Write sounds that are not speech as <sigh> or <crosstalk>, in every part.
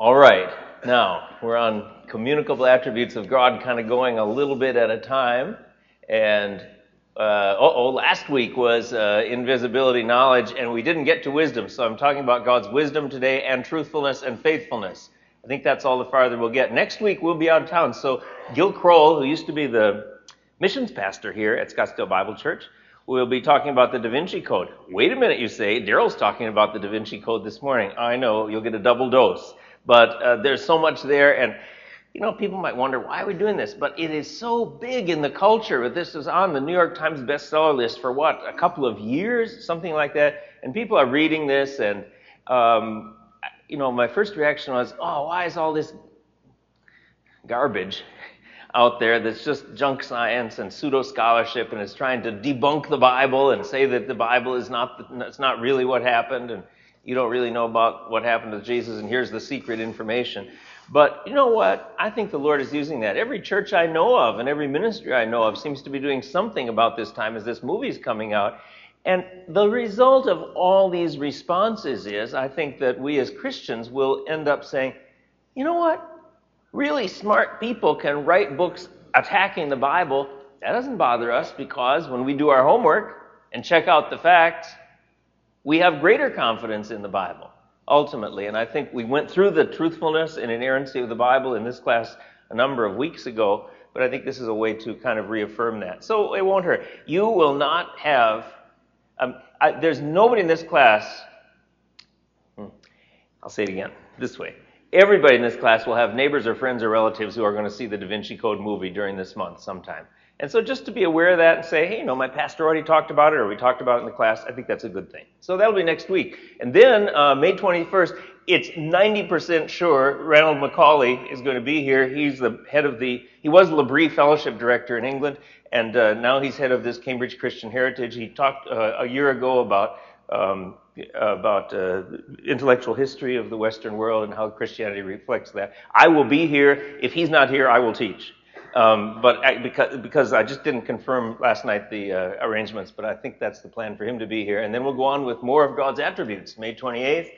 All right, now we're on communicable attributes of God, kind of going a little bit at a time. And uh, oh, last week was uh, invisibility knowledge, and we didn't get to wisdom. So I'm talking about God's wisdom today and truthfulness and faithfulness. I think that's all the farther we'll get. Next week we'll be out of town. So Gil Kroll, who used to be the missions pastor here at Scottsdale Bible Church, will be talking about the Da Vinci Code. Wait a minute, you say. Daryl's talking about the Da Vinci Code this morning. I know, you'll get a double dose. But uh, there's so much there, and you know, people might wonder why are we doing this, but it is so big in the culture. This is on the New York Times bestseller list for what a couple of years, something like that, and people are reading this, and um, you know, my first reaction was, oh, why is all this garbage out there that's just junk science and pseudo scholarship and is trying to debunk the Bible and say that the Bible is not it's not really what happened? And you don't really know about what happened to Jesus, and here's the secret information. But you know what? I think the Lord is using that. Every church I know of and every ministry I know of seems to be doing something about this time as this movie is coming out. And the result of all these responses is, I think that we as Christians will end up saying, you know what? Really smart people can write books attacking the Bible. That doesn't bother us because when we do our homework and check out the facts, we have greater confidence in the Bible, ultimately. And I think we went through the truthfulness and inerrancy of the Bible in this class a number of weeks ago, but I think this is a way to kind of reaffirm that. So it won't hurt. You will not have, um, I, there's nobody in this class, hmm, I'll say it again, this way. Everybody in this class will have neighbors or friends or relatives who are going to see the Da Vinci Code movie during this month sometime. And so just to be aware of that and say, hey, you know, my pastor already talked about it or we talked about it in the class, I think that's a good thing. So that'll be next week. And then uh, May 21st, it's 90% sure Ranald Macaulay is going to be here. He's the head of the, he was L'Abri Fellowship Director in England, and uh, now he's head of this Cambridge Christian Heritage. He talked uh, a year ago about um, about uh, intellectual history of the Western world and how Christianity reflects that. I will be here. If he's not here, I will teach. Um, but I, because, because I just didn't confirm last night the uh, arrangements, but I think that's the plan for him to be here. And then we'll go on with more of God's attributes. May 28th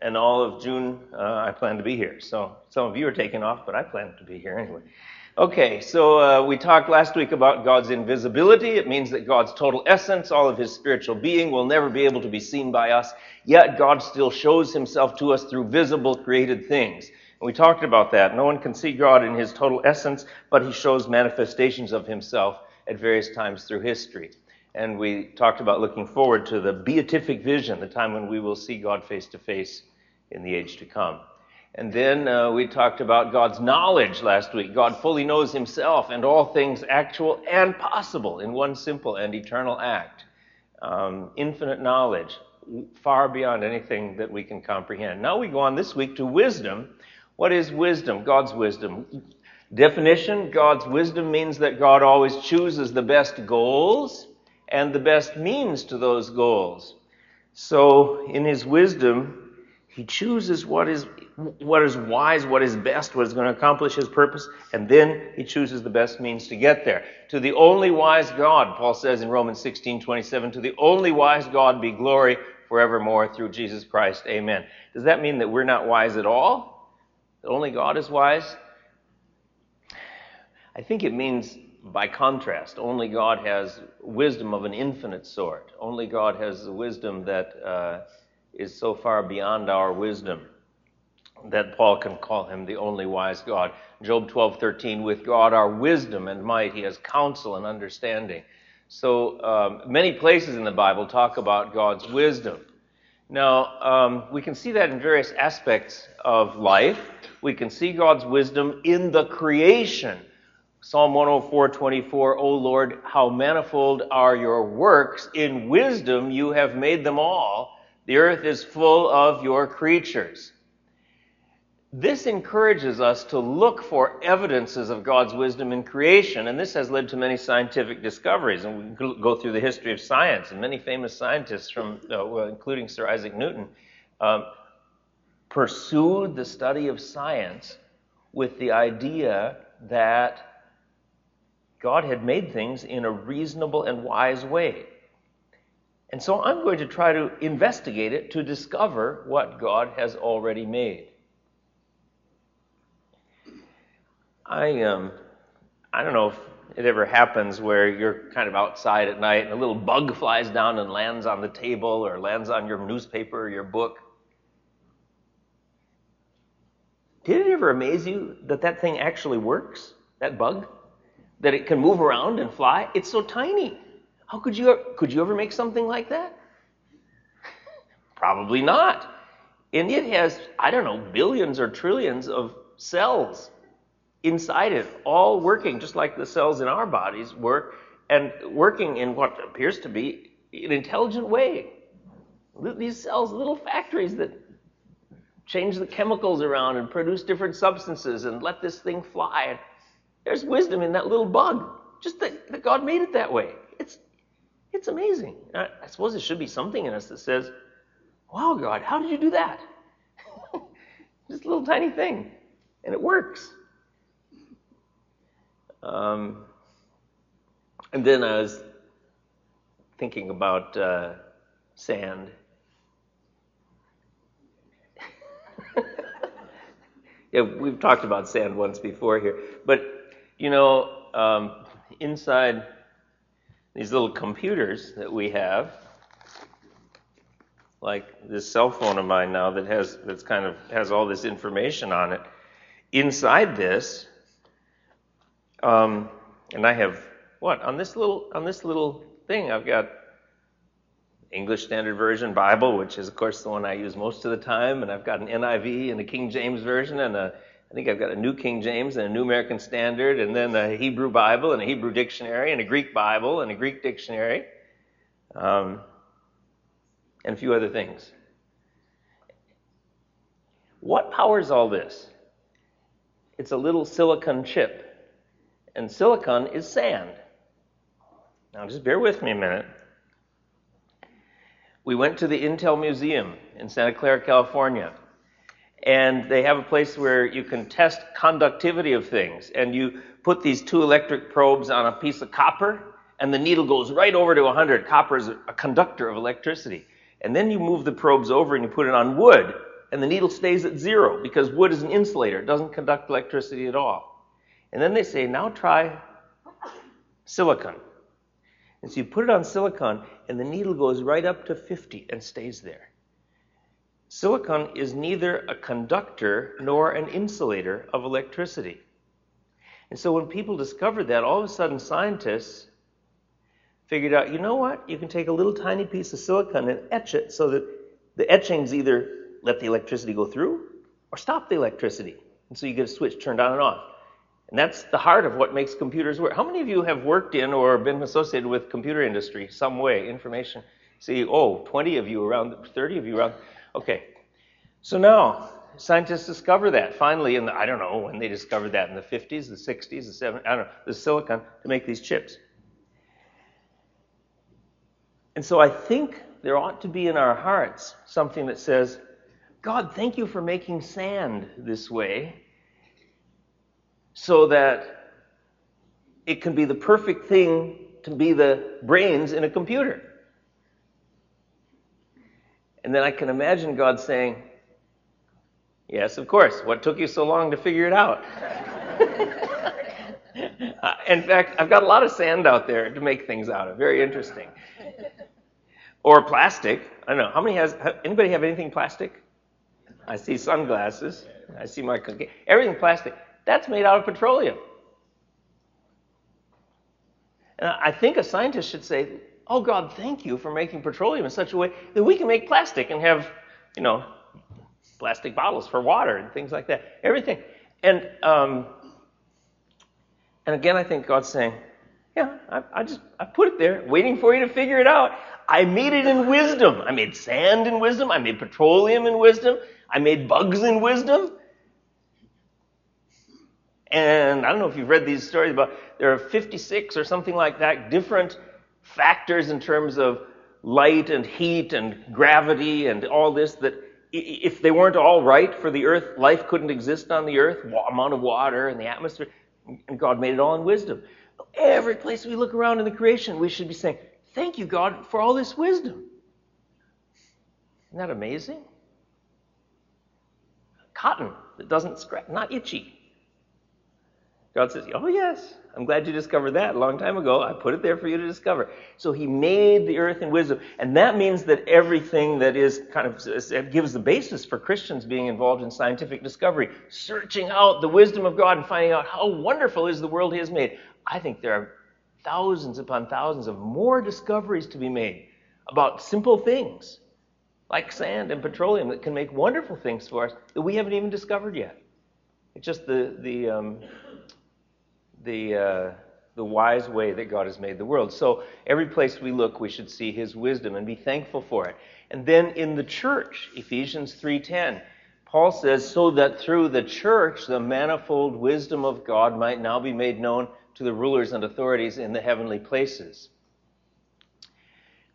and all of June, uh, I plan to be here. So some of you are taking off, but I plan to be here anyway. Okay, so uh, we talked last week about God's invisibility. It means that God's total essence, all of his spiritual being, will never be able to be seen by us. Yet God still shows himself to us through visible created things. And we talked about that. No one can see God in his total essence, but he shows manifestations of himself at various times through history. And we talked about looking forward to the beatific vision, the time when we will see God face to face in the age to come. And then uh, we talked about God's knowledge last week. God fully knows himself and all things actual and possible in one simple and eternal act. Um, infinite knowledge, far beyond anything that we can comprehend. Now we go on this week to wisdom what is wisdom? God's wisdom. Definition God's wisdom means that God always chooses the best goals and the best means to those goals. So, in His wisdom, He chooses what is, what is wise, what is best, what is going to accomplish His purpose, and then He chooses the best means to get there. To the only wise God, Paul says in Romans 16 27, to the only wise God be glory forevermore through Jesus Christ. Amen. Does that mean that we're not wise at all? That only God is wise? I think it means, by contrast, only God has wisdom of an infinite sort. Only God has the wisdom that uh, is so far beyond our wisdom that Paul can call him the only wise God. Job 12:13, with God our wisdom and might, he has counsel and understanding. So um, many places in the Bible talk about God's wisdom. Now, um, we can see that in various aspects of life. We can see God's wisdom in the creation. Psalm 104:24, O Lord, how manifold are your works. In wisdom you have made them all. The earth is full of your creatures. This encourages us to look for evidences of God's wisdom in creation, and this has led to many scientific discoveries. And we go through the history of science, and many famous scientists, from uh, including Sir Isaac Newton, um, pursued the study of science with the idea that God had made things in a reasonable and wise way. And so I'm going to try to investigate it to discover what God has already made. I um, I don't know if it ever happens where you're kind of outside at night and a little bug flies down and lands on the table or lands on your newspaper or your book. Did it ever amaze you that that thing actually works? That bug? That it can move around and fly? It's so tiny. How could you could you ever make something like that? Probably not. And it has, I don't know, billions or trillions of cells inside it, all working just like the cells in our bodies work, and working in what appears to be an intelligent way. These cells, little factories that change the chemicals around and produce different substances and let this thing fly. There's wisdom in that little bug, just that, that God made it that way. It's, it's amazing. I, I suppose there should be something in us that says, Wow, God, how did you do that? <laughs> just a little tiny thing. And it works. Um, and then I was thinking about uh, sand. <laughs> yeah, we've talked about sand once before here, but you know, um, inside these little computers that we have, like this cell phone of mine now that has that's kind of has all this information on it. Inside this, um, and I have what on this little on this little thing I've got English Standard Version Bible, which is of course the one I use most of the time, and I've got an NIV and a King James version, and a, I think I've got a New King James and a New American Standard, and then a Hebrew Bible and a Hebrew dictionary and a Greek Bible and a Greek dictionary, um, and a few other things. What powers all this? It's a little silicon chip and silicon is sand. Now, just bear with me a minute. We went to the Intel Museum in Santa Clara, California, and they have a place where you can test conductivity of things. And you put these two electric probes on a piece of copper, and the needle goes right over to 100. Copper is a conductor of electricity. And then you move the probes over and you put it on wood, and the needle stays at zero because wood is an insulator. It doesn't conduct electricity at all. And then they say, now try silicon. And so you put it on silicon, and the needle goes right up to 50 and stays there. Silicon is neither a conductor nor an insulator of electricity. And so when people discovered that, all of a sudden scientists figured out, you know what? You can take a little tiny piece of silicon and etch it so that the etchings either let the electricity go through or stop the electricity. And so you get a switch turned on and off. And that's the heart of what makes computers work. How many of you have worked in or been associated with computer industry some way, information? See, oh, 20 of you around, 30 of you around. Okay. So now, scientists discover that finally in the, I don't know when they discovered that in the 50s, the 60s, the 70s, I don't know, the silicon to make these chips. And so I think there ought to be in our hearts something that says, God, thank you for making sand this way so that it can be the perfect thing to be the brains in a computer. And then I can imagine God saying, Yes, of course. What took you so long to figure it out? <laughs> uh, in fact, I've got a lot of sand out there to make things out of. Very interesting. Or plastic. I don't know. How many has anybody have anything plastic? I see sunglasses. I see my everything plastic. That's made out of petroleum. And I think a scientist should say, Oh God, thank you for making petroleum in such a way that we can make plastic and have, you know, plastic bottles for water and things like that. Everything. And um, and again, I think God's saying, Yeah, I, I just I put it there, waiting for you to figure it out. I made it in wisdom. I made sand in wisdom. I made petroleum in wisdom. I made bugs in wisdom. And I don't know if you've read these stories, but there are 56 or something like that different factors in terms of light and heat and gravity and all this that if they weren't all right for the earth, life couldn't exist on the earth, amount of water and the atmosphere, and God made it all in wisdom. Every place we look around in the creation, we should be saying, Thank you, God, for all this wisdom. Isn't that amazing? Cotton that doesn't scratch, not itchy. God says, Oh, yes, I'm glad you discovered that a long time ago. I put it there for you to discover. So he made the earth in wisdom. And that means that everything that is kind of, gives the basis for Christians being involved in scientific discovery, searching out the wisdom of God and finding out how wonderful is the world he has made. I think there are thousands upon thousands of more discoveries to be made about simple things like sand and petroleum that can make wonderful things for us that we haven't even discovered yet. It's just the, the, um, the, uh, the wise way that God has made the world. So every place we look, we should see His wisdom and be thankful for it. And then in the church, Ephesians 3:10, Paul says, "So that through the church the manifold wisdom of God might now be made known to the rulers and authorities in the heavenly places."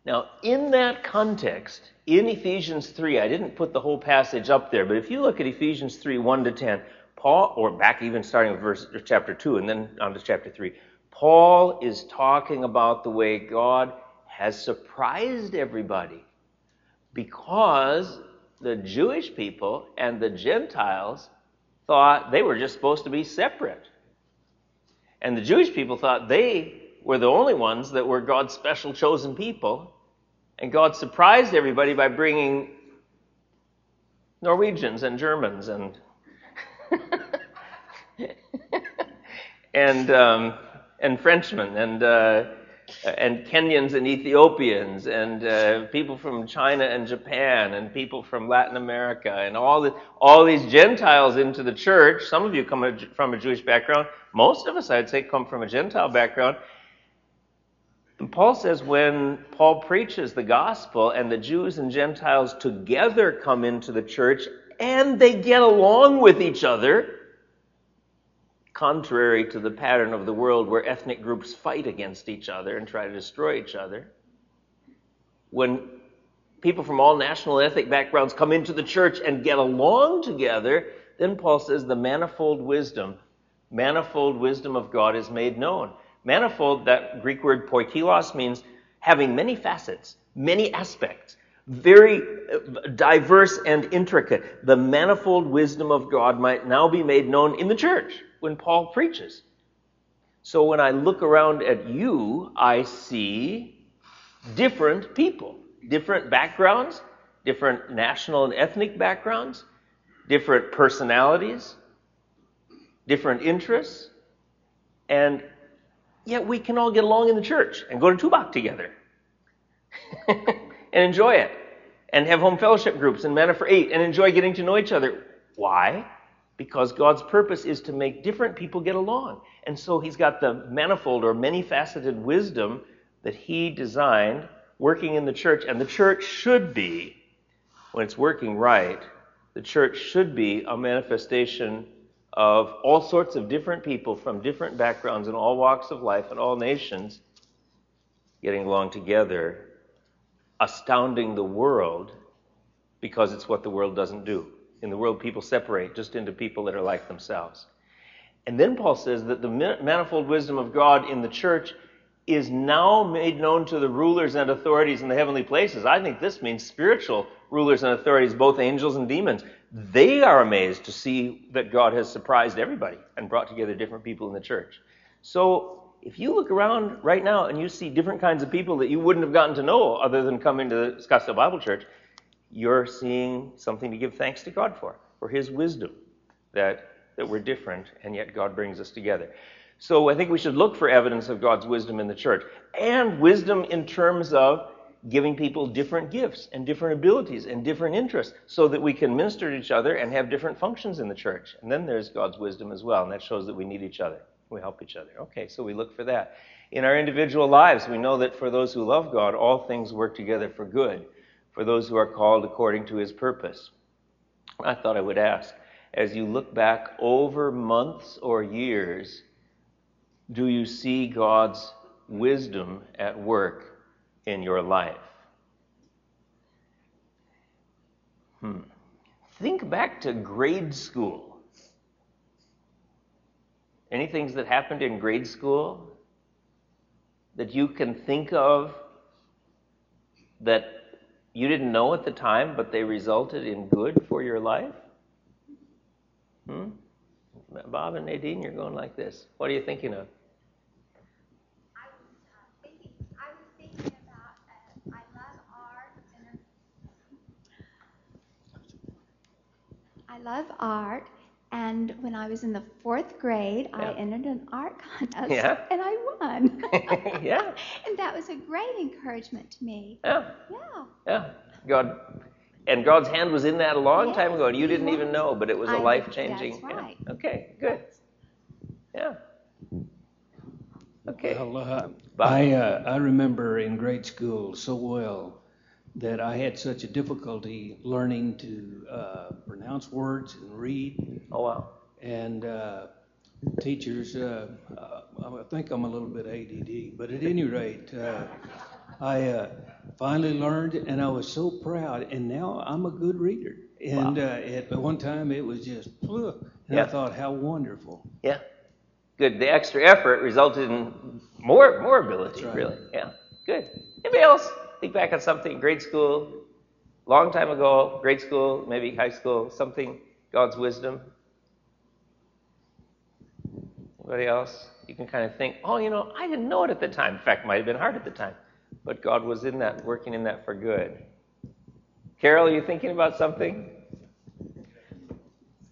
Now, in that context, in Ephesians 3, I didn't put the whole passage up there, but if you look at Ephesians 3, 1 to 10, Paul, or back even starting with verse chapter 2 and then on to chapter 3, Paul is talking about the way God has surprised everybody because the Jewish people and the Gentiles thought they were just supposed to be separate. And the Jewish people thought they were the only ones that were God's special chosen people. And God surprised everybody by bringing Norwegians and Germans and <laughs> and um, and Frenchmen and uh, and Kenyans and Ethiopians and uh, people from China and Japan and people from Latin America and all the, all these Gentiles into the church. Some of you come from a Jewish background. Most of us, I'd say, come from a Gentile background. And Paul says when Paul preaches the gospel and the Jews and Gentiles together come into the church and they get along with each other, contrary to the pattern of the world where ethnic groups fight against each other and try to destroy each other. When people from all national ethnic backgrounds come into the church and get along together, then Paul says the manifold wisdom, manifold wisdom of God is made known. Manifold, that Greek word poikilos means having many facets, many aspects very uh, diverse and intricate. The manifold wisdom of God might now be made known in the church when Paul preaches. So when I look around at you, I see different people, different backgrounds, different national and ethnic backgrounds, different personalities, different interests, and yet we can all get along in the church and go to Tubac together. <laughs> and enjoy it. And have home fellowship groups and manna for eight and enjoy getting to know each other. Why? Because God's purpose is to make different people get along. And so He's got the manifold or many faceted wisdom that He designed working in the church. And the church should be, when it's working right, the church should be a manifestation of all sorts of different people from different backgrounds and all walks of life and all nations getting along together astounding the world because it's what the world doesn't do. In the world, people separate just into people that are like themselves. And then Paul says that the manifold wisdom of God in the church is now made known to the rulers and authorities in the heavenly places. I think this means spiritual rulers and authorities, both angels and demons. They are amazed to see that God has surprised everybody and brought together different people in the church. So if you look around right now and you see different kinds of people that you wouldn't have gotten to know other than coming to the Scottsdale Bible Church, you're seeing something to give thanks to God for, for His wisdom that, that we're different and yet God brings us together. So I think we should look for evidence of God's wisdom in the church and wisdom in terms of giving people different gifts and different abilities and different interests so that we can minister to each other and have different functions in the church. And then there's God's wisdom as well, and that shows that we need each other. We help each other. Okay, so we look for that. In our individual lives, we know that for those who love God, all things work together for good, for those who are called according to his purpose. I thought I would ask, as you look back over months or years, do you see God's wisdom at work in your life? Hmm. Think back to grade school. Any things that happened in grade school that you can think of that you didn't know at the time, but they resulted in good for your life? Hmm? Bob and Nadine, you're going like this. What are you thinking of? I love art and I love art. And when I was in the fourth grade, I entered an art contest Yeah. and I won. <laughs> <laughs> Yeah. And that was a great encouragement to me. Yeah, Yeah. yeah. God, and God's hand was in that a long time ago, and you didn't even know, but it was a life changing. that's right. Okay, good. Yeah. Okay. Well, uh, Bob? I, uh, I remember in grade school so well that I had such a difficulty learning to uh, pronounce words and read. Oh wow. And uh, teachers, uh, uh, I think I'm a little bit ADD, but at any rate, uh, I uh, finally learned and I was so proud. And now I'm a good reader. And uh, at one time it was just, and Yeah. I thought, how wonderful. Yeah. Good. The extra effort resulted in more more ability, right. really. Yeah. Good. Anybody else think back on something? Grade school, long time ago, grade school, maybe high school, something, God's wisdom. Anybody else? You can kind of think, oh, you know, I didn't know it at the time. In fact, it might have been hard at the time. But God was in that, working in that for good. Carol, are you thinking about something?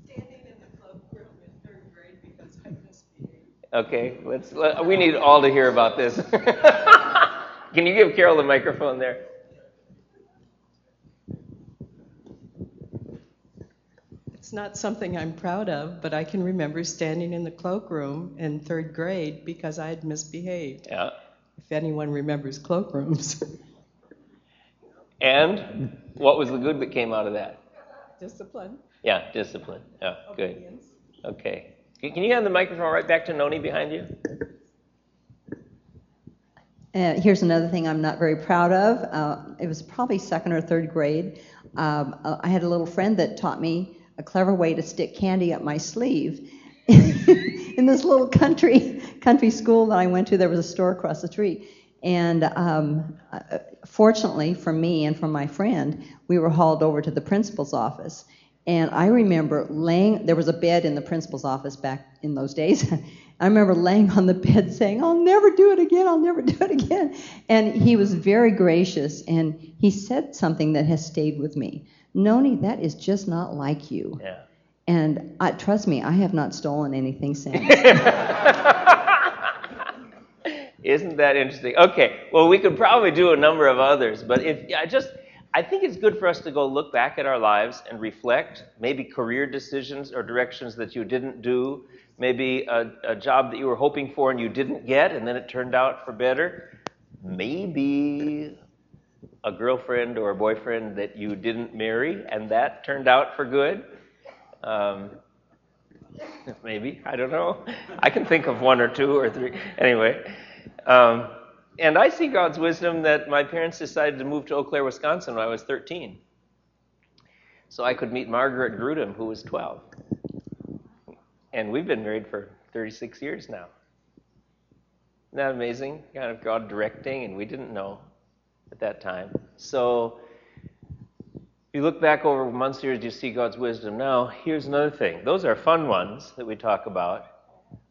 standing in the club room in third grade because I. Okay, let's. Let, we need all to hear about this. <laughs> Can you give Carol the microphone there? It's not something I'm proud of, but I can remember standing in the cloakroom in third grade because I had misbehaved. Yeah. If anyone remembers cloakrooms, And what was the good that came out of that? discipline, Yeah, discipline. Yeah, good. obedience. Okay. Can can you hand the microphone right back to Noni behind you? Uh, here's another thing I'm not very proud of. Uh, it was probably second or third grade. Um, uh, I had a little friend that taught me a clever way to stick candy up my sleeve. <laughs> In this little country country school that I went to, there was a store across the street, and um, uh, fortunately for me and for my friend, we were hauled over to the principal's office. And I remember laying, there was a bed in the principal's office back in those days. <laughs> I remember laying on the bed saying, I'll never do it again, I'll never do it again. And he was very gracious and he said something that has stayed with me. Noni, that is just not like you. Yeah. And I, trust me, I have not stolen anything since. <laughs> Isn't that interesting? Okay. Well, we could probably do a number of others, but if I just I think it's good for us to go look back at our lives and reflect, maybe career decisions or directions that you didn't do, maybe a, a job that you were hoping for and you didn't get and then it turned out for better. Maybe a girlfriend or a boyfriend that you didn't marry and that turned out for good. Um, maybe I don't know. I can think of one or two or three. Anyway, um, and I see God's wisdom that my parents decided to move to Eau Claire, Wisconsin when I was 13, so I could meet Margaret Grudem, who was 12, and we've been married for 36 years now. Isn't that amazing? Kind of God directing, and we didn't know at that time. So if you look back over months, years, you see God's wisdom. Now, here's another thing. Those are fun ones that we talk about.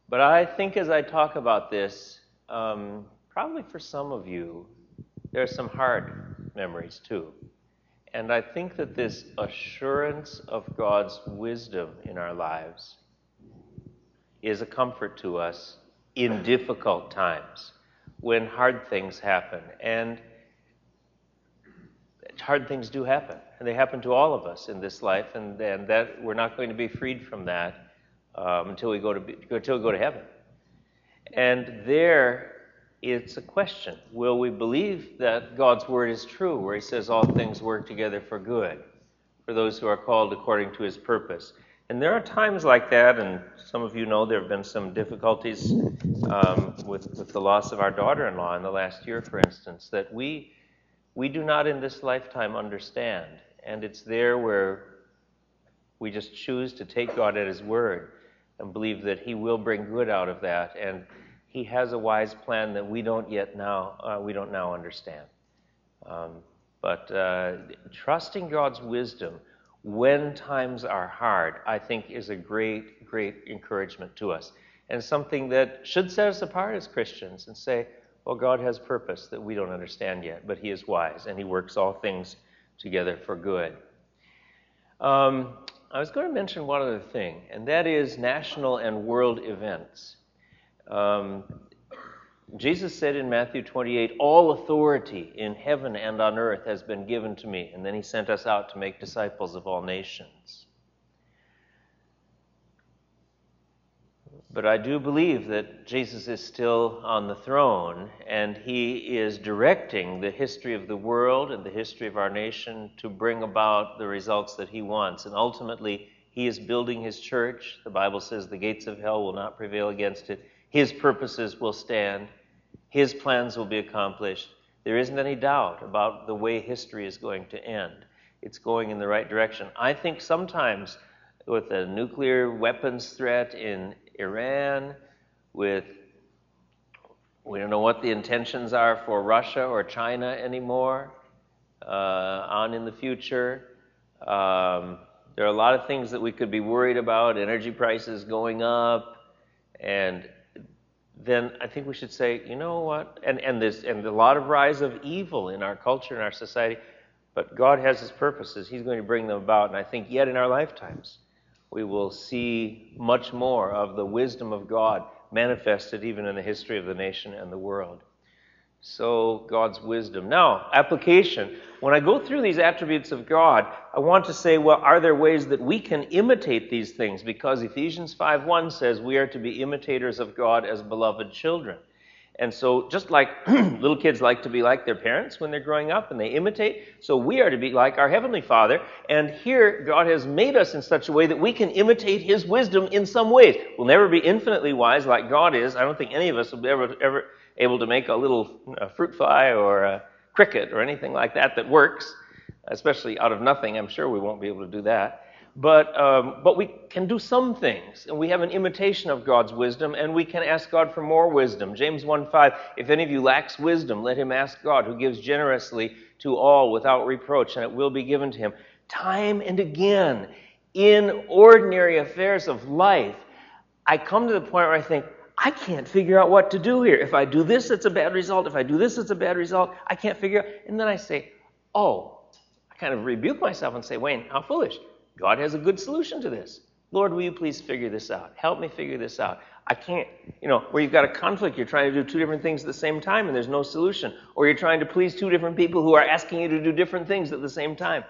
But I think as I talk about this, um, probably for some of you, there are some hard memories too. And I think that this assurance of God's wisdom in our lives is a comfort to us in <clears throat> difficult times when hard things happen. And hard things do happen, and they happen to all of us in this life, and, and that we're not going to be freed from that um, until we go to be, until we go to heaven. And there, it's a question: Will we believe that God's word is true, where He says all things work together for good for those who are called according to His purpose? And there are times like that, and some of you know there have been some difficulties um, with, with the loss of our daughter-in-law in the last year, for instance, that we we do not in this lifetime understand. And it's there where we just choose to take God at His word and believe that He will bring good out of that. And He has a wise plan that we don't yet now uh, we don't now understand. Um, but uh, trusting God's wisdom when times are hard, I think is a great, great encouragement to us. And something that should set us apart as Christians and say, well, God has purpose that we don't understand yet, but He is wise and He works all things together for good. Um, I was going to mention one other thing, and that is national and world events. Um, Jesus said in Matthew 28, All authority in heaven and on earth has been given to me. And then he sent us out to make disciples of all nations. But I do believe that Jesus is still on the throne, and he is directing the history of the world and the history of our nation to bring about the results that he wants. And ultimately, he is building his church. The Bible says the gates of hell will not prevail against it. His purposes will stand. His plans will be accomplished. There isn't any doubt about the way history is going to end. It's going in the right direction. I think sometimes with a nuclear weapons threat in Iran, with we don't know what the intentions are for Russia or China anymore uh, on in the future. Um, there are a lot of things that we could be worried about, energy prices going up, and then I think we should say, you know what? And, and there's and a lot of rise of evil in our culture and our society, but God has His purposes. He's going to bring them about. And I think yet in our lifetimes, we will see much more of the wisdom of God manifested even in the history of the nation and the world. So, God's wisdom. Now, application. When I go through these attributes of God, I want to say, well, are there ways that we can imitate these things? Because Ephesians 5:1 says we are to be imitators of God as beloved children. And so, just like <clears throat> little kids like to be like their parents when they're growing up and they imitate, so we are to be like our Heavenly Father. And here, God has made us in such a way that we can imitate His wisdom in some ways. We'll never be infinitely wise like God is. I don't think any of us will ever, ever able to make a little a fruit fly or a cricket or anything like that that works, especially out of nothing. I'm sure we won't be able to do that. But, um, but we can do some things, and we have an imitation of God's wisdom, and we can ask God for more wisdom. James 1:5, if any of you lacks wisdom, let him ask God, who gives generously to all without reproach, and it will be given to him. Time and again, in ordinary affairs of life, I come to the point where I think, I can't figure out what to do here. If I do this, it's a bad result. If I do this, it's a bad result. I can't figure out. And then I say, oh, I kind of rebuke myself and say, Wayne, how foolish. God has a good solution to this. Lord, will you please figure this out? Help me figure this out. I can't, you know, where you've got a conflict, you're trying to do two different things at the same time and there's no solution. Or you're trying to please two different people who are asking you to do different things at the same time.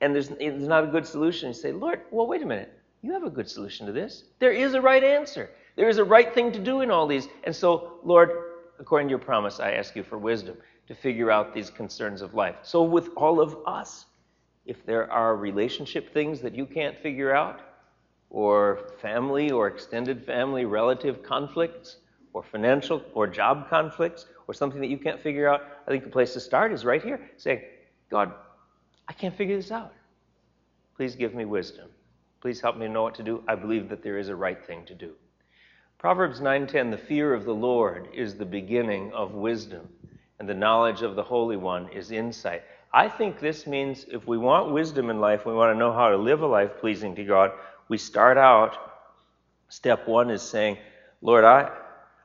And there's, there's not a good solution. You say, Lord, well, wait a minute. You have a good solution to this. There is a right answer. There is a right thing to do in all these. And so, Lord, according to your promise, I ask you for wisdom to figure out these concerns of life. So, with all of us, if there are relationship things that you can't figure out, or family or extended family relative conflicts, or financial or job conflicts, or something that you can't figure out, I think the place to start is right here Say, God, I can't figure this out. Please give me wisdom. Please help me know what to do. I believe that there is a right thing to do. Proverbs 9:10 The fear of the Lord is the beginning of wisdom and the knowledge of the Holy One is insight. I think this means if we want wisdom in life, we want to know how to live a life pleasing to God, we start out step 1 is saying, Lord, I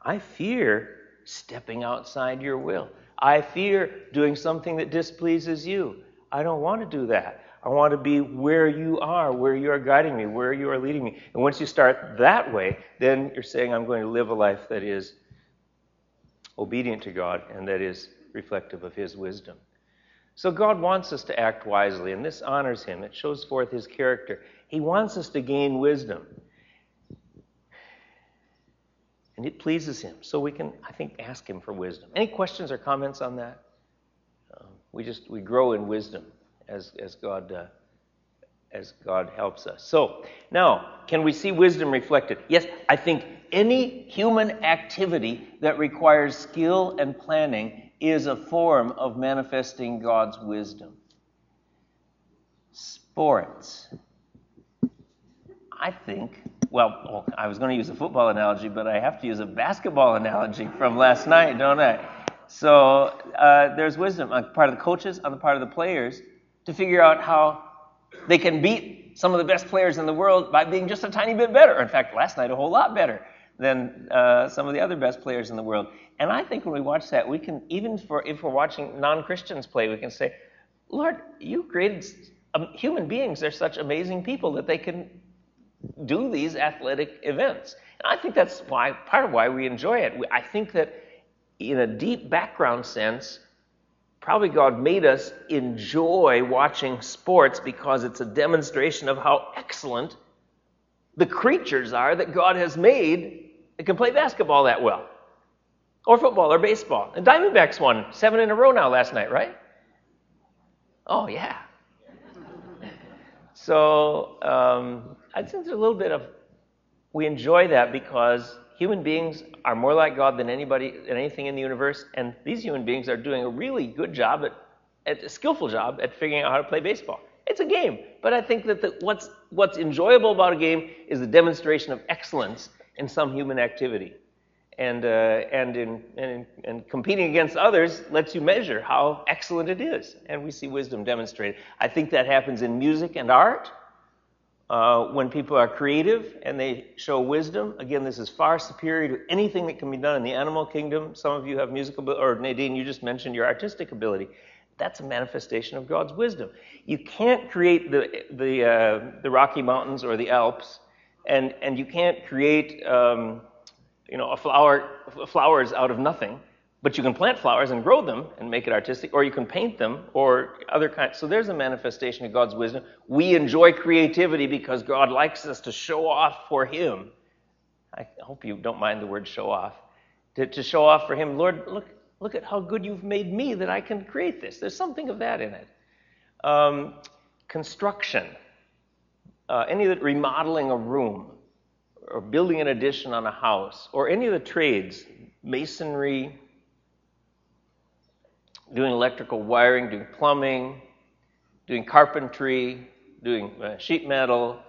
I fear stepping outside your will. I fear doing something that displeases you. I don't want to do that. I want to be where you are, where you are guiding me, where you are leading me. And once you start that way, then you're saying, I'm going to live a life that is obedient to God and that is reflective of His wisdom. So God wants us to act wisely, and this honors Him. It shows forth His character. He wants us to gain wisdom. And it pleases Him. So we can, I think, ask Him for wisdom. Any questions or comments on that? Um, we just, we grow in wisdom as, as God uh, as God helps us. So, now, can we see wisdom reflected? Yes, I think any human activity that requires skill and planning is a form of manifesting God's wisdom. Sports. I think, well, I was going to use a football analogy, but I have to use a basketball analogy from last night, don't I? So, uh, there's wisdom on the part of the coaches, on the part of the players, to figure out how They can beat some of the best players in the world by being just a tiny bit better. In fact, last night, a whole lot better than uh, some of the other best players in the world. And I think when we watch that, we can, even for, if we're watching non Christians play, we can say, Lord, you created um, human beings. They're such amazing people that they can do these athletic events. And I think that's why, part of why we enjoy it. I think that in a deep background sense, probably God made us enjoy watching sports because it's a demonstration of how excellent the creatures are that God has made that can play basketball that well, or football, or baseball. And Diamondbacks won seven in a row now last night, right? Oh, yeah. <laughs> So um, say there's a little bit of, we enjoy that because human beings are more like God than anybody, than anything in the universe, and these human beings are doing a really good job at, at a skillful job at figuring out how to play baseball. It's a game, but I think that the, what's what's enjoyable about a game is the demonstration of excellence in some human activity, and uh, and in, and and competing against others lets you measure how excellent it is, and we see wisdom demonstrated. I think that happens in music and art. Uh, when people are creative and they show wisdom, again, this is far superior to anything that can be done in the animal kingdom. Some of you have musical, or Nadine, you just mentioned your artistic ability. That's a manifestation of God's wisdom. You can't create the, the, uh, the Rocky Mountains or the Alps, and, and you can't create um, you know, a flower, flowers out of nothing, but you can plant flowers and grow them and make it artistic, or you can paint them, or other kinds. So there's a manifestation of God's wisdom. We enjoy creativity because God likes us to show off for Him. I hope you don't mind the word show off. To, to show off for Him, Lord, look, Look at how good you've made me that I can create this. There's something of that in it. Um, construction, uh, any of the remodeling a room, or building an addition on a house, or any of the trades, masonry, doing electrical wiring, doing plumbing, doing carpentry, doing uh, sheet metal,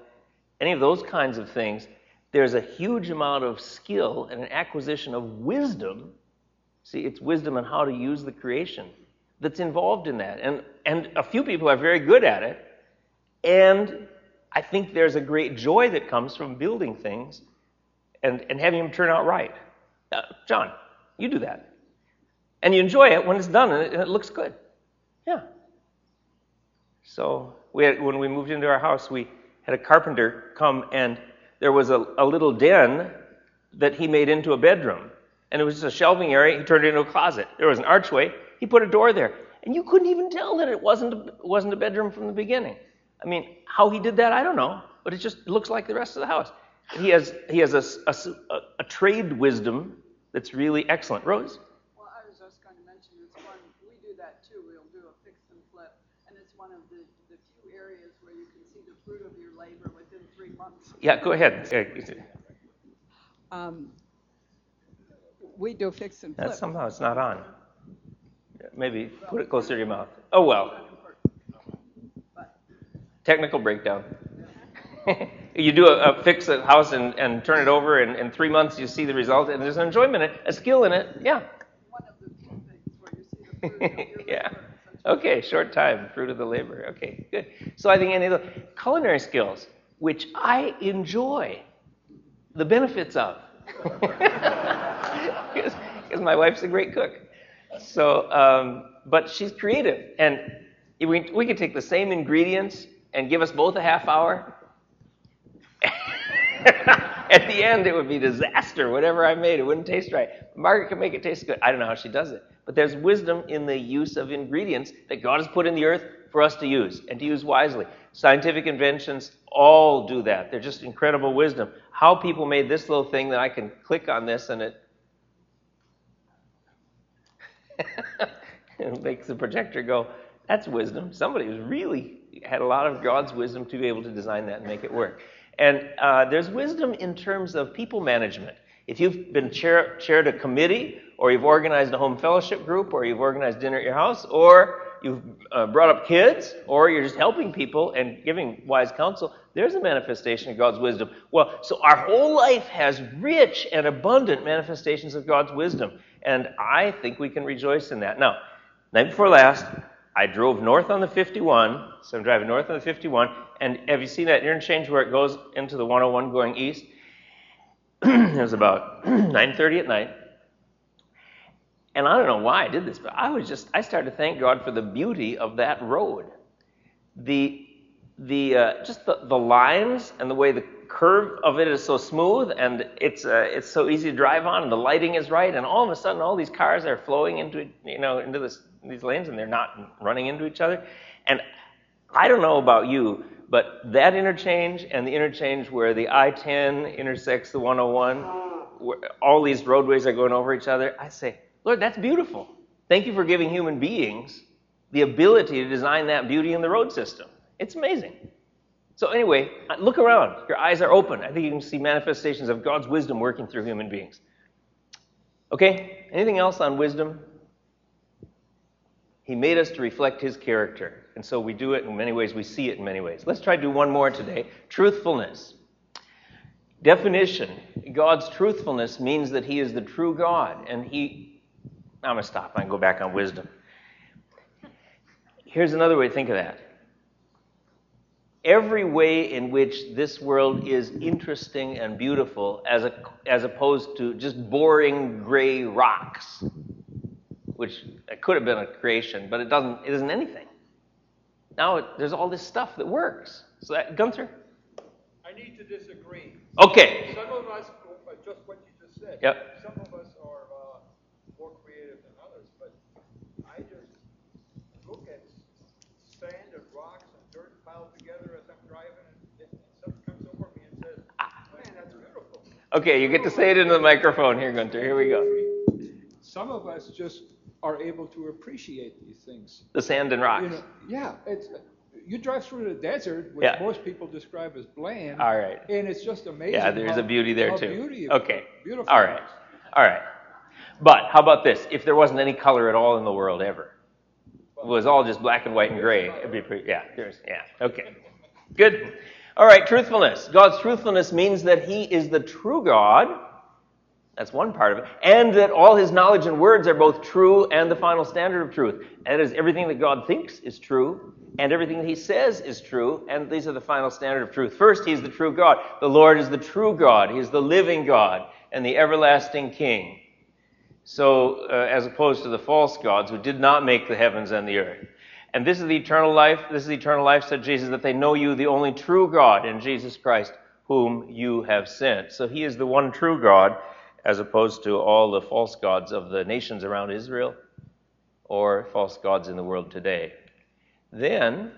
any of those kinds of things, there's a huge amount of skill and an acquisition of wisdom See, it's wisdom on how to use the creation that's involved in that. And, and a few people are very good at it. And I think there's a great joy that comes from building things and, and having them turn out right. Uh, John, you do that. And you enjoy it when it's done and it, and it looks good. Yeah. So we had, when we moved into our house, we had a carpenter come and there was a, a little den that he made into a bedroom and it was just a shelving area. He turned it into a closet. There was an archway. He put a door there, and you couldn't even tell that it wasn't a, wasn't a bedroom from the beginning. I mean, how he did that, I don't know, but it just looks like the rest of the house. He has he has a, a, a trade wisdom that's really excellent. Rose. Well, I was just going to mention this one. We do that too. We'll do a fix and flip, and it's one of the, the few areas where you can see the fruit of your labor within three months. Yeah, go ahead. Um, we do fix and flip. That somehow it's not on. Maybe put it closer to your mouth. Oh well. Technical breakdown. <laughs> you do a, a, fix a house and, and turn it over, and in three months you see the result, and there's an enjoyment, in it, a skill in it. Yeah. One of the few things where you see the fruit of <laughs> yeah. Okay, short time, fruit of the labor. Okay, good. So I think any of the culinary skills, which I enjoy the benefits of <laughs> because my wife's a great cook. So, um, but she's creative, and we, we could take the same ingredients and give us both a half hour. <laughs> At the end, it would be disaster. Whatever I made, it wouldn't taste right. Margaret can make it taste good. I don't know how she does it, but there's wisdom in the use of ingredients that God has put in the earth for us to use and to use wisely. Scientific inventions all do that. They're just incredible wisdom. How people made this little thing that I can click on this and it, it <laughs> makes the projector go, that's wisdom. Somebody was really had a lot of God's wisdom to be able to design that and make it work. And uh, there's wisdom in terms of people management. If you've been chair, chaired a committee, or you've organized a home fellowship group, or you've organized dinner at your house, or you've uh, brought up kids, or you're just helping people and giving wise counsel, there's a manifestation of God's wisdom. Well, so our whole life has rich and abundant manifestations of God's wisdom. And I think we can rejoice in that. Now, night before last, I drove north on the 51, so I'm driving north on the 51, and have you seen that interchange where it goes into the 101 going east? <clears throat> it was about <clears throat> 9:30 at night, and I don't know why I did this, but I was just I started to thank God for the beauty of that road, the the uh, just the, the lines and the way the curve of it is so smooth and it's uh, it's so easy to drive on and the lighting is right and all of a sudden all these cars are flowing into you know into this, these lanes and they're not running into each other. And I don't know about you but that interchange and the interchange where the I-10 intersects the 101 where all these roadways are going over each other I say Lord that's beautiful thank you for giving human beings the ability to design that beauty in the road system it's amazing so, anyway, uh, look around. Your eyes are open. I think you can see manifestations of God's wisdom working through human beings. Okay, anything else on wisdom? He made us to reflect His character. And so we do it in many ways, we see it in many ways. Let's try to do one more today truthfulness. Definition God's truthfulness means that He is the true God. And He. I'm going to stop. To go back on wisdom. Here's another way to think of that every way in which this world is interesting and beautiful as, a, as opposed to just boring gray rocks, which it could have been a creation, but it doesn't, it isn't anything. Now it, there's all this stuff that works. So that, Gunther? I need to disagree. Okay. Some of us, uh, just what you just said. Yep. Some of us are uh, more creative than others, but I just look at sand and rocks and dirt piled together as I'm driving, and, and something comes over me and says, "Man, that's beautiful." Okay, you get to say it into the microphone here, Gunther. Here we go. Some of us just are able to appreciate these things. The sand and rocks. You know, yeah, it's you drive through the desert, which Yeah. most people describe as bland. All right. And it's just amazing. Yeah, there's how- a beauty there too. Beauty okay. Beautiful. All right. All right. But how about this? If there wasn't any color at all in the world ever, it was all just black and white and gray. It'd be pretty. Yeah. There's. Yeah. Okay. Good. All right. Truthfulness. God's truthfulness means that He is the true God. That's one part of it. And that all his knowledge and words are both true and the final standard of truth. And that is everything that God thinks is true, and everything that he says is true, and these are the final standard of truth. First, he's the true God. The Lord is the true God. He is the living God and the everlasting King. So, uh, as opposed to the false gods who did not make the heavens and the earth. And this is the eternal life. This is the eternal life, said Jesus, that they know you, the only true God, in Jesus Christ, whom you have sent. So he is the one true God as opposed to all the false gods of the nations around Israel or false gods in the world today. Then,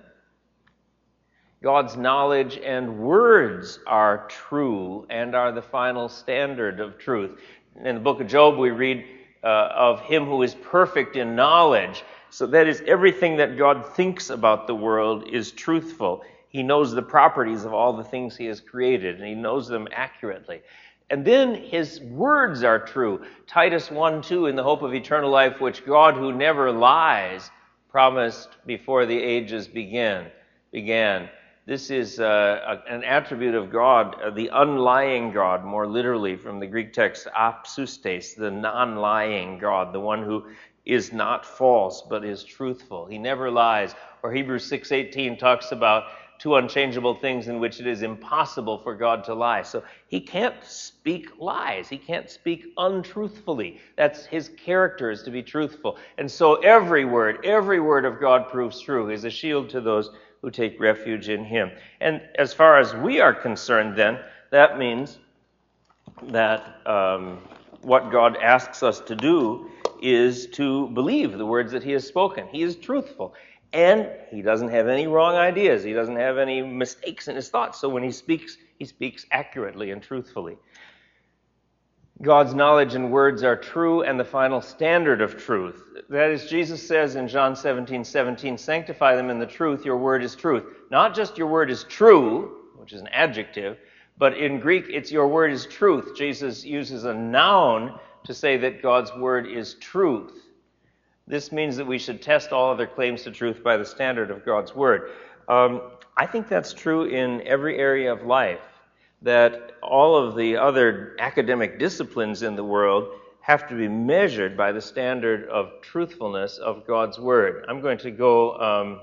God's knowledge and words are true and are the final standard of truth. In the book of Job, we read uh, of him who is perfect in knowledge. So that is everything that God thinks about the world is truthful. He knows the properties of all the things he has created, and he knows them accurately. And then his words are true. Titus 1 2, in the hope of eternal life, which God, who never lies, promised before the ages began. began. This is uh, an attribute of God, uh, the unlying God, more literally from the Greek text, apseudes, the non lying God, the one who is not false but is truthful. He never lies. Or Hebrews 6:18 talks about two unchangeable things in which it is impossible for God to lie. So he can't speak lies. He can't speak untruthfully. That's his character is to be truthful. And so every word, every word of God proves true. He's a shield to those who take refuge in him. And as far as we are concerned, then, that means that um, what God asks us to do is to believe the words that he has spoken. He is truthful. And he doesn't have any wrong ideas. He doesn't have any mistakes in his thoughts. So when he speaks, he speaks accurately and truthfully. God's knowledge and words are true and the final standard of truth. That is, Jesus says in John 17, 17, sanctify them in the truth, your word is truth. Not just your word is true, which is an adjective, but in Greek it's your word is truth. Jesus uses a noun to say that God's word is truth. This means that we should test all other claims to truth by the standard of God's word. Um, I think that's true in every area of life that all of the other academic disciplines in the world have to be measured by the standard of truthfulness of God's Word. I'm going to go, um,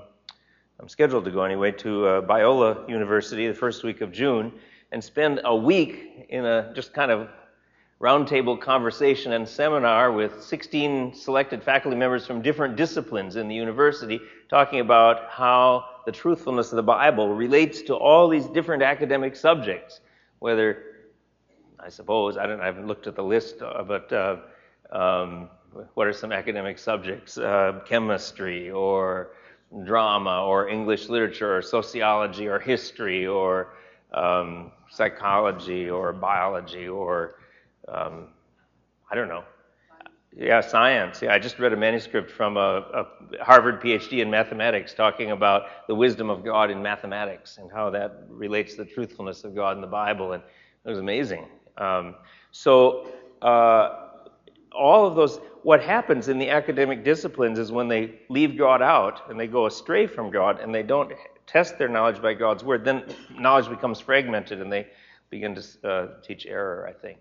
I'm scheduled to go anyway, to uh, Biola University the first week of June and spend a week in a just kind of roundtable conversation and seminar with 16 selected faculty members from different disciplines in the university talking about how the truthfulness of the Bible relates to all these different academic subjects, whether I suppose, I, don't, I haven't looked at the list, uh, but uh, um, what are some academic subjects? Uh, chemistry or drama or English literature or sociology or history or um, psychology or biology or um, I don't know. Yeah, science. Yeah, I just read a manuscript from a, a, Harvard PhD in mathematics talking about the wisdom of God in mathematics and how that relates to the truthfulness of God in the Bible, and it was amazing. Um, so, uh, all of those, what happens in the academic disciplines is when they leave God out and they go astray from God and they don't test their knowledge by God's word, then knowledge becomes fragmented and they begin to uh, teach error, I think.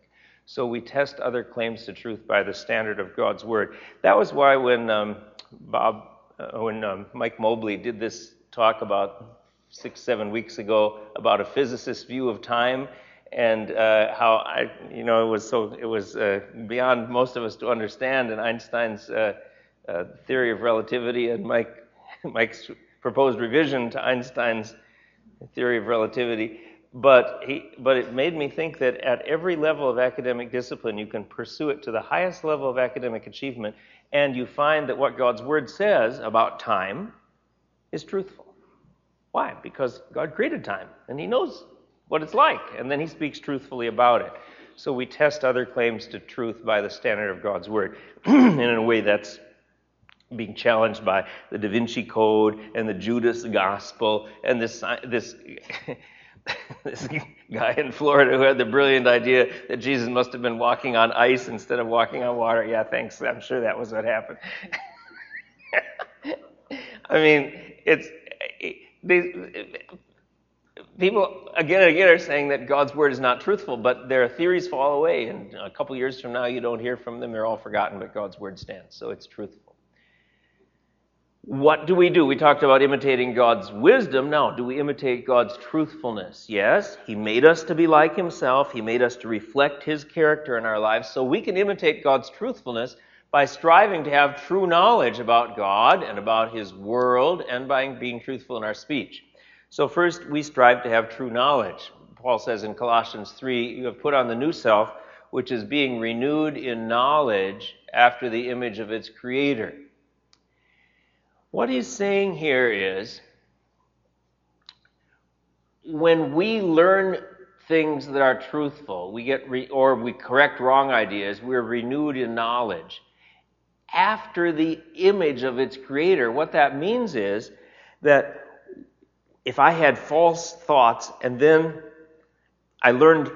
So we test other claims to truth by the standard of God's word. That was why when um, Bob, uh, when um, Mike Mobley did this talk about six, seven weeks ago about a physicist's view of time, and uh, how I, you know, it was so it was uh, beyond most of us to understand. And Einstein's uh, uh theory of relativity and Mike <laughs> Mike's proposed revision to Einstein's theory of relativity. But he, but it made me think that at every level of academic discipline, you can pursue it to the highest level of academic achievement, and you find that what God's Word says about time is truthful. Why? Because God created time, and He knows what it's like, and then he speaks truthfully about it. So we test other claims to truth by the standard of God's word, <clears throat> and in a way that's being challenged by the Da Vinci Code and the Judas Gospel and this this. <laughs> this guy in Florida who had the brilliant idea that Jesus must have been walking on ice instead of walking on water. Yeah, thanks. I'm sure that was what happened. <laughs> I mean, it's people again and again are saying that God's word is not truthful, but their theories fall away, and a couple years from now you don't hear from them; they're all forgotten. But God's word stands, so it's truthful. What do we do? We talked about imitating God's wisdom. Now, do we imitate God's truthfulness? Yes, He made us to be like Himself. He made us to reflect His character in our lives, so we can imitate God's truthfulness by striving to have true knowledge about God and about His world, and by being truthful in our speech. So, first, we strive to have true knowledge. Paul says in Colossians 3 You have put on the new self, which is being renewed in knowledge after the image of its creator. What he's saying here is when we learn things that are truthful, we get re- or we correct wrong ideas, we're renewed in knowledge after the image of its creator. What that means is that if I had false thoughts and then I learned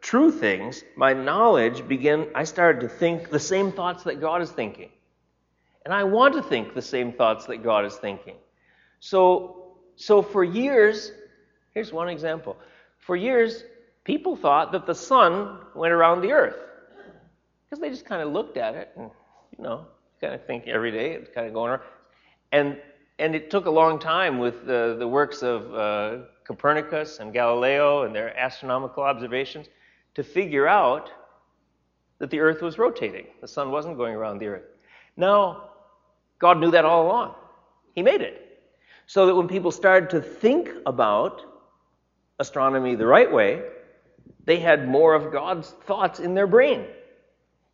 true things, my knowledge began, I started to think the same thoughts that God is thinking. And I want to think the same thoughts that God is thinking. So, so for years, here's one example. For years, people thought that the sun went around the earth. Because they just kind of looked at it and, you know, kind of think every day it's kind of going around. And and it took a long time with the, the works of uh, Copernicus and Galileo and their astronomical observations to figure out that the Earth was rotating. The sun wasn't going around the Earth. Now, God knew that all along. He made it. So that when people started to think about astronomy the right way, they had more of God's thoughts in their brain.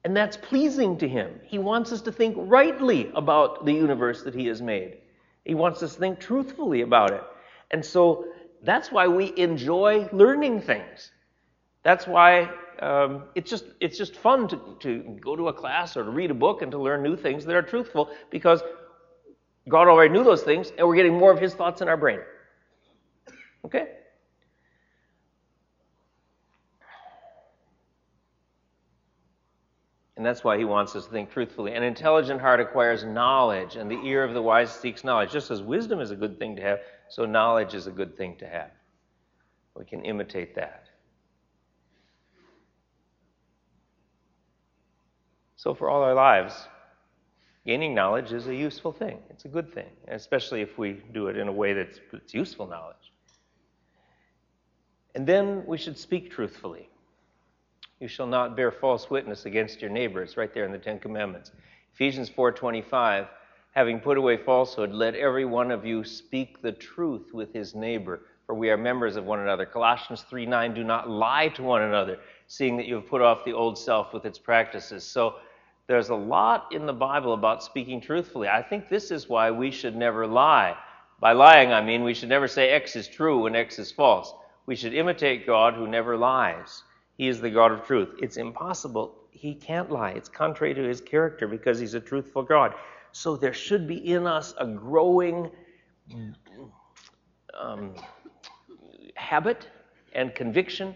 And that's pleasing to Him. He wants us to think rightly about the universe that He has made. He wants us to think truthfully about it. And so that's why we enjoy learning things. That's why um, it's just it's just fun to, to go to a class or to read a book and to learn new things that are truthful because God already knew those things and we're getting more of His thoughts in our brain. Okay? And that's why he wants us to think truthfully. An intelligent heart acquires knowledge, and the ear of the wise seeks knowledge. Just as wisdom is a good thing to have, so knowledge is a good thing to have. We can imitate that. So, for all our lives, gaining knowledge is a useful thing. It's a good thing, especially if we do it in a way that's, that's useful knowledge. And then we should speak truthfully. You shall not bear false witness against your neighbor. It's right there in the Ten Commandments. Ephesians 4:25, having put away falsehood, let every one of you speak the truth with his neighbor, for we are members of one another. Colossians 3:9, do not lie to one another, seeing that you have put off the old self with its practices. So there's a lot in the Bible about speaking truthfully. I think this is why we should never lie. By lying, I mean we should never say X is true when X is false. We should imitate God who never lies. He is the God of truth. It's impossible. He can't lie. It's contrary to his character because he's a truthful God. So there should be in us a growing um, habit and conviction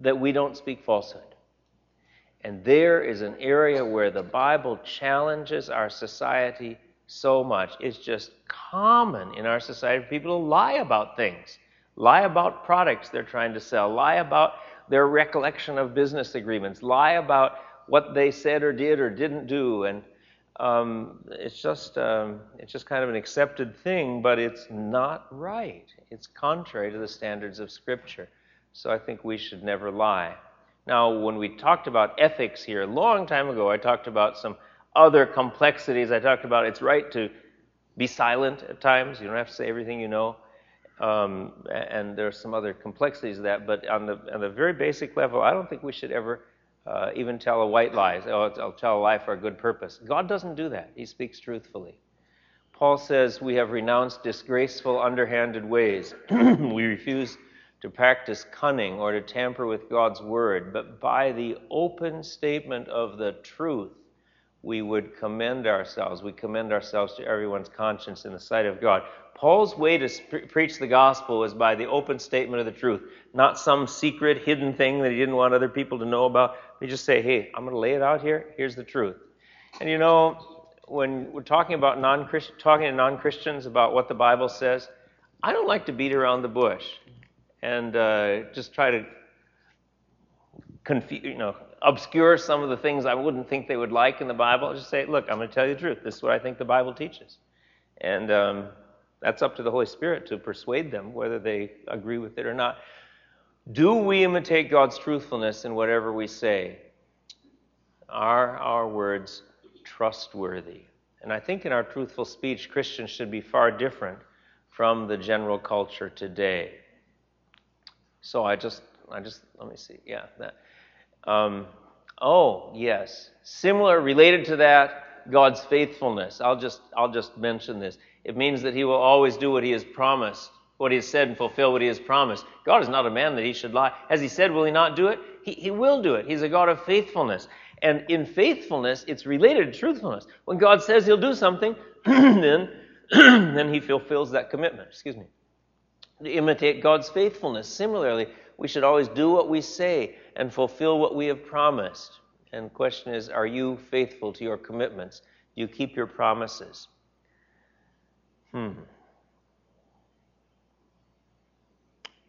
that we don't speak falsehood. And there is an area where the Bible challenges our society so much. It's just common in our society for people to lie about things, lie about products they're trying to sell, lie about their recollection of business agreements, lie about what they said or did or didn't do, and um, it's just um, it's just kind of an accepted thing, but it's not right. It's contrary to the standards of Scripture. So I think we should never lie. Now, when we talked about ethics here a long time ago, I talked about some other complexities. I talked about it's right to be silent at times. You don't have to say everything you know. Um, and are some other complexities of that. But on the, on the very basic level, I don't think we should ever uh, even tell a white lie. Oh, I'll tell a lie for a good purpose. God doesn't do that. He speaks truthfully. Paul says we have renounced disgraceful, underhanded ways. <clears throat> we refuse to practice cunning or to tamper with God's word, but by the open statement of the truth, we would commend ourselves. We commend ourselves to everyone's conscience in the sight of God. Paul's way to preach the gospel was by the open statement of the truth, not some secret, hidden thing that he didn't want other people to know about. He just say, "Hey, I'm going to lay it out here. Here's the truth." And you know, when we're talking about non talking to non-Christians about what the Bible says, I don't like to beat around the bush and uh, just try to you know, obscure some of the things I wouldn't think they would like in the Bible. I'll just say, look, I'm going to tell you the truth. This is what I think the Bible teaches. And um, that's up to the Holy Spirit to persuade them whether they agree with it or not. Do we imitate God's truthfulness in whatever we say? Are our words trustworthy? And I think in our truthful speech, Christians should be far different from the general culture today. So I just, I just, let me see. Yeah, that. Um, oh, yes. Similar, related to that, God's faithfulness. I'll just, I'll just mention this. It means that He will always do what He has promised, what He has said, and fulfill what He has promised. God is not a man that He should lie. Has He said, will He not do it? He, he will do it. He's a God of faithfulness. And in faithfulness, it's related to truthfulness. When God says He'll do something, <clears throat> then, <clears throat> then He fulfills that commitment. Excuse me imitate God's faithfulness. Similarly, we should always do what we say and fulfill what we have promised. And the question is, are you faithful to your commitments? Do you keep your promises? Hmm.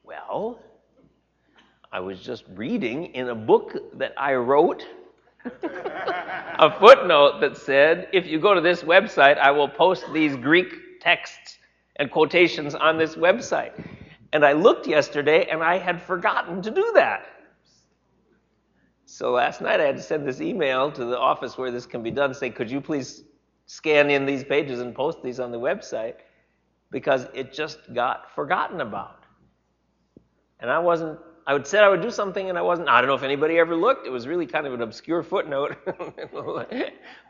Well, I was just reading in a book that I wrote <laughs> a footnote that said, if you go to this website, I will post these Greek texts and quotations on this website. And I looked yesterday and I had forgotten to do that. So last night I had to send this email to the office where this can be done, say, could you please scan in these pages and post these on the website? Because it just got forgotten about. And I wasn't, I would said I would do something and I wasn't, I don't know if anybody ever looked. It was really kind of an obscure footnote. <laughs>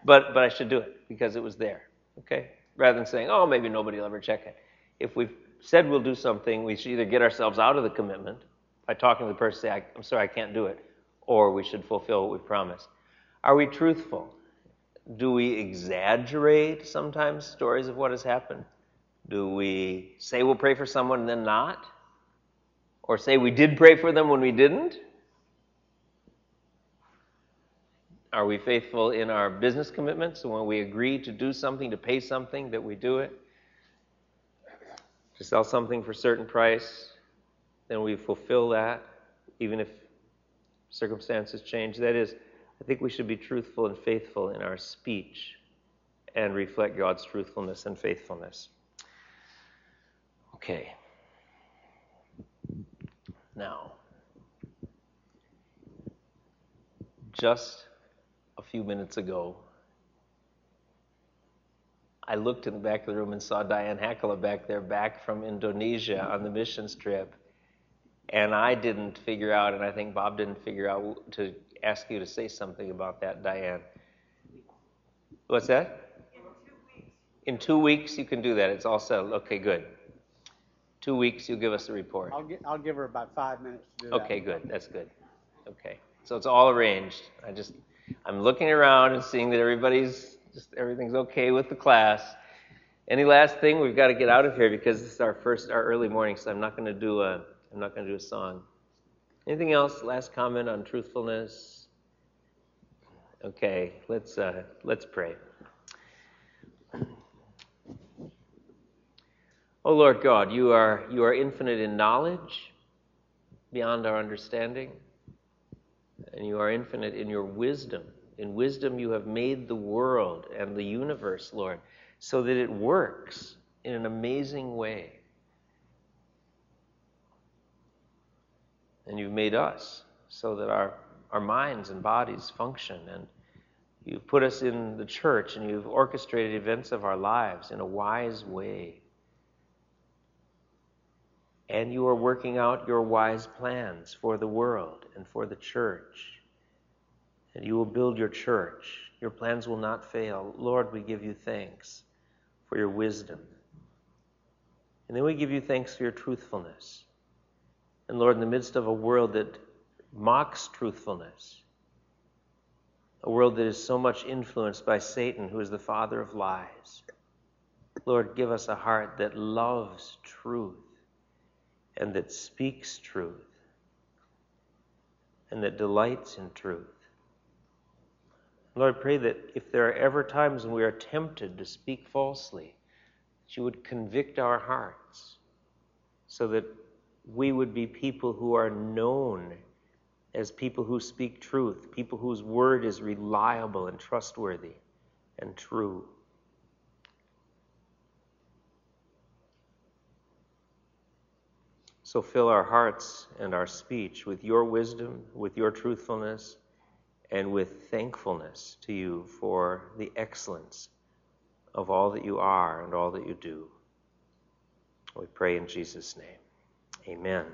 but, but I should do it because it was there. Okay? Rather than saying, oh, maybe nobody will ever check it. If we've said we'll do something, we should either get ourselves out of the commitment by talking to the person, say, I'm sorry, I can't do it, or we should fulfill what we've promised. Are we truthful? Do we exaggerate sometimes stories of what has happened? Do we say we'll pray for someone and then not? Or say we did pray for them when we didn't? Are we faithful in our business commitments? when we agree to do something, to pay something, that we do it? To sell something for a certain price, then we fulfill that, even if circumstances change. That is, I think we should be truthful and faithful in our speech and reflect God's truthfulness and faithfulness. Okay. Now, just a few minutes ago, I looked in the back of the room and saw Diane Hakala back there, back from Indonesia on the missions trip. And I didn't figure out, and I think Bob didn't figure out to ask you to say something about that, Diane. What's that? In two weeks, you can do that. It's all settled. Okay, good. Two weeks, you'll give us a report. I'll, I'll give her about five minutes to do that. Okay, good. That's good. Okay. So it's all arranged. I just, I'm looking around and seeing that everybody's, just everything's okay with the class. Any last thing? We've got to get out of here because this is our first, our early morning, so I'm not going to do a, I'm not going to do a song. Anything else? Last comment on truthfulness? Okay, let's, uh, let's pray. Oh Lord God, you are, you are infinite in knowledge, beyond our understanding, and you are infinite in your wisdom. In wisdom, you have made the world and the universe, Lord, so that it works in an amazing way. And you've made us so that our, our minds and bodies function. And you've put us in the church and you've orchestrated events of our lives in a wise way and you are working out your wise plans for the world and for the church. And you will build your church. Your plans will not fail. Lord, we give you thanks for your wisdom. And then we give you thanks for your truthfulness. And Lord, in the midst of a world that mocks truthfulness, a world that is so much influenced by Satan, who is the father of lies, Lord, give us a heart that loves truth and that speaks truth and that delights in truth. Lord, I pray that if there are ever times when we are tempted to speak falsely, that you would convict our hearts so that we would be people who are known as people who speak truth, people whose word is reliable and trustworthy and true. So fill our hearts and our speech with your wisdom, with your truthfulness, and with thankfulness to you for the excellence of all that you are and all that you do. We pray in Jesus' name. Amen.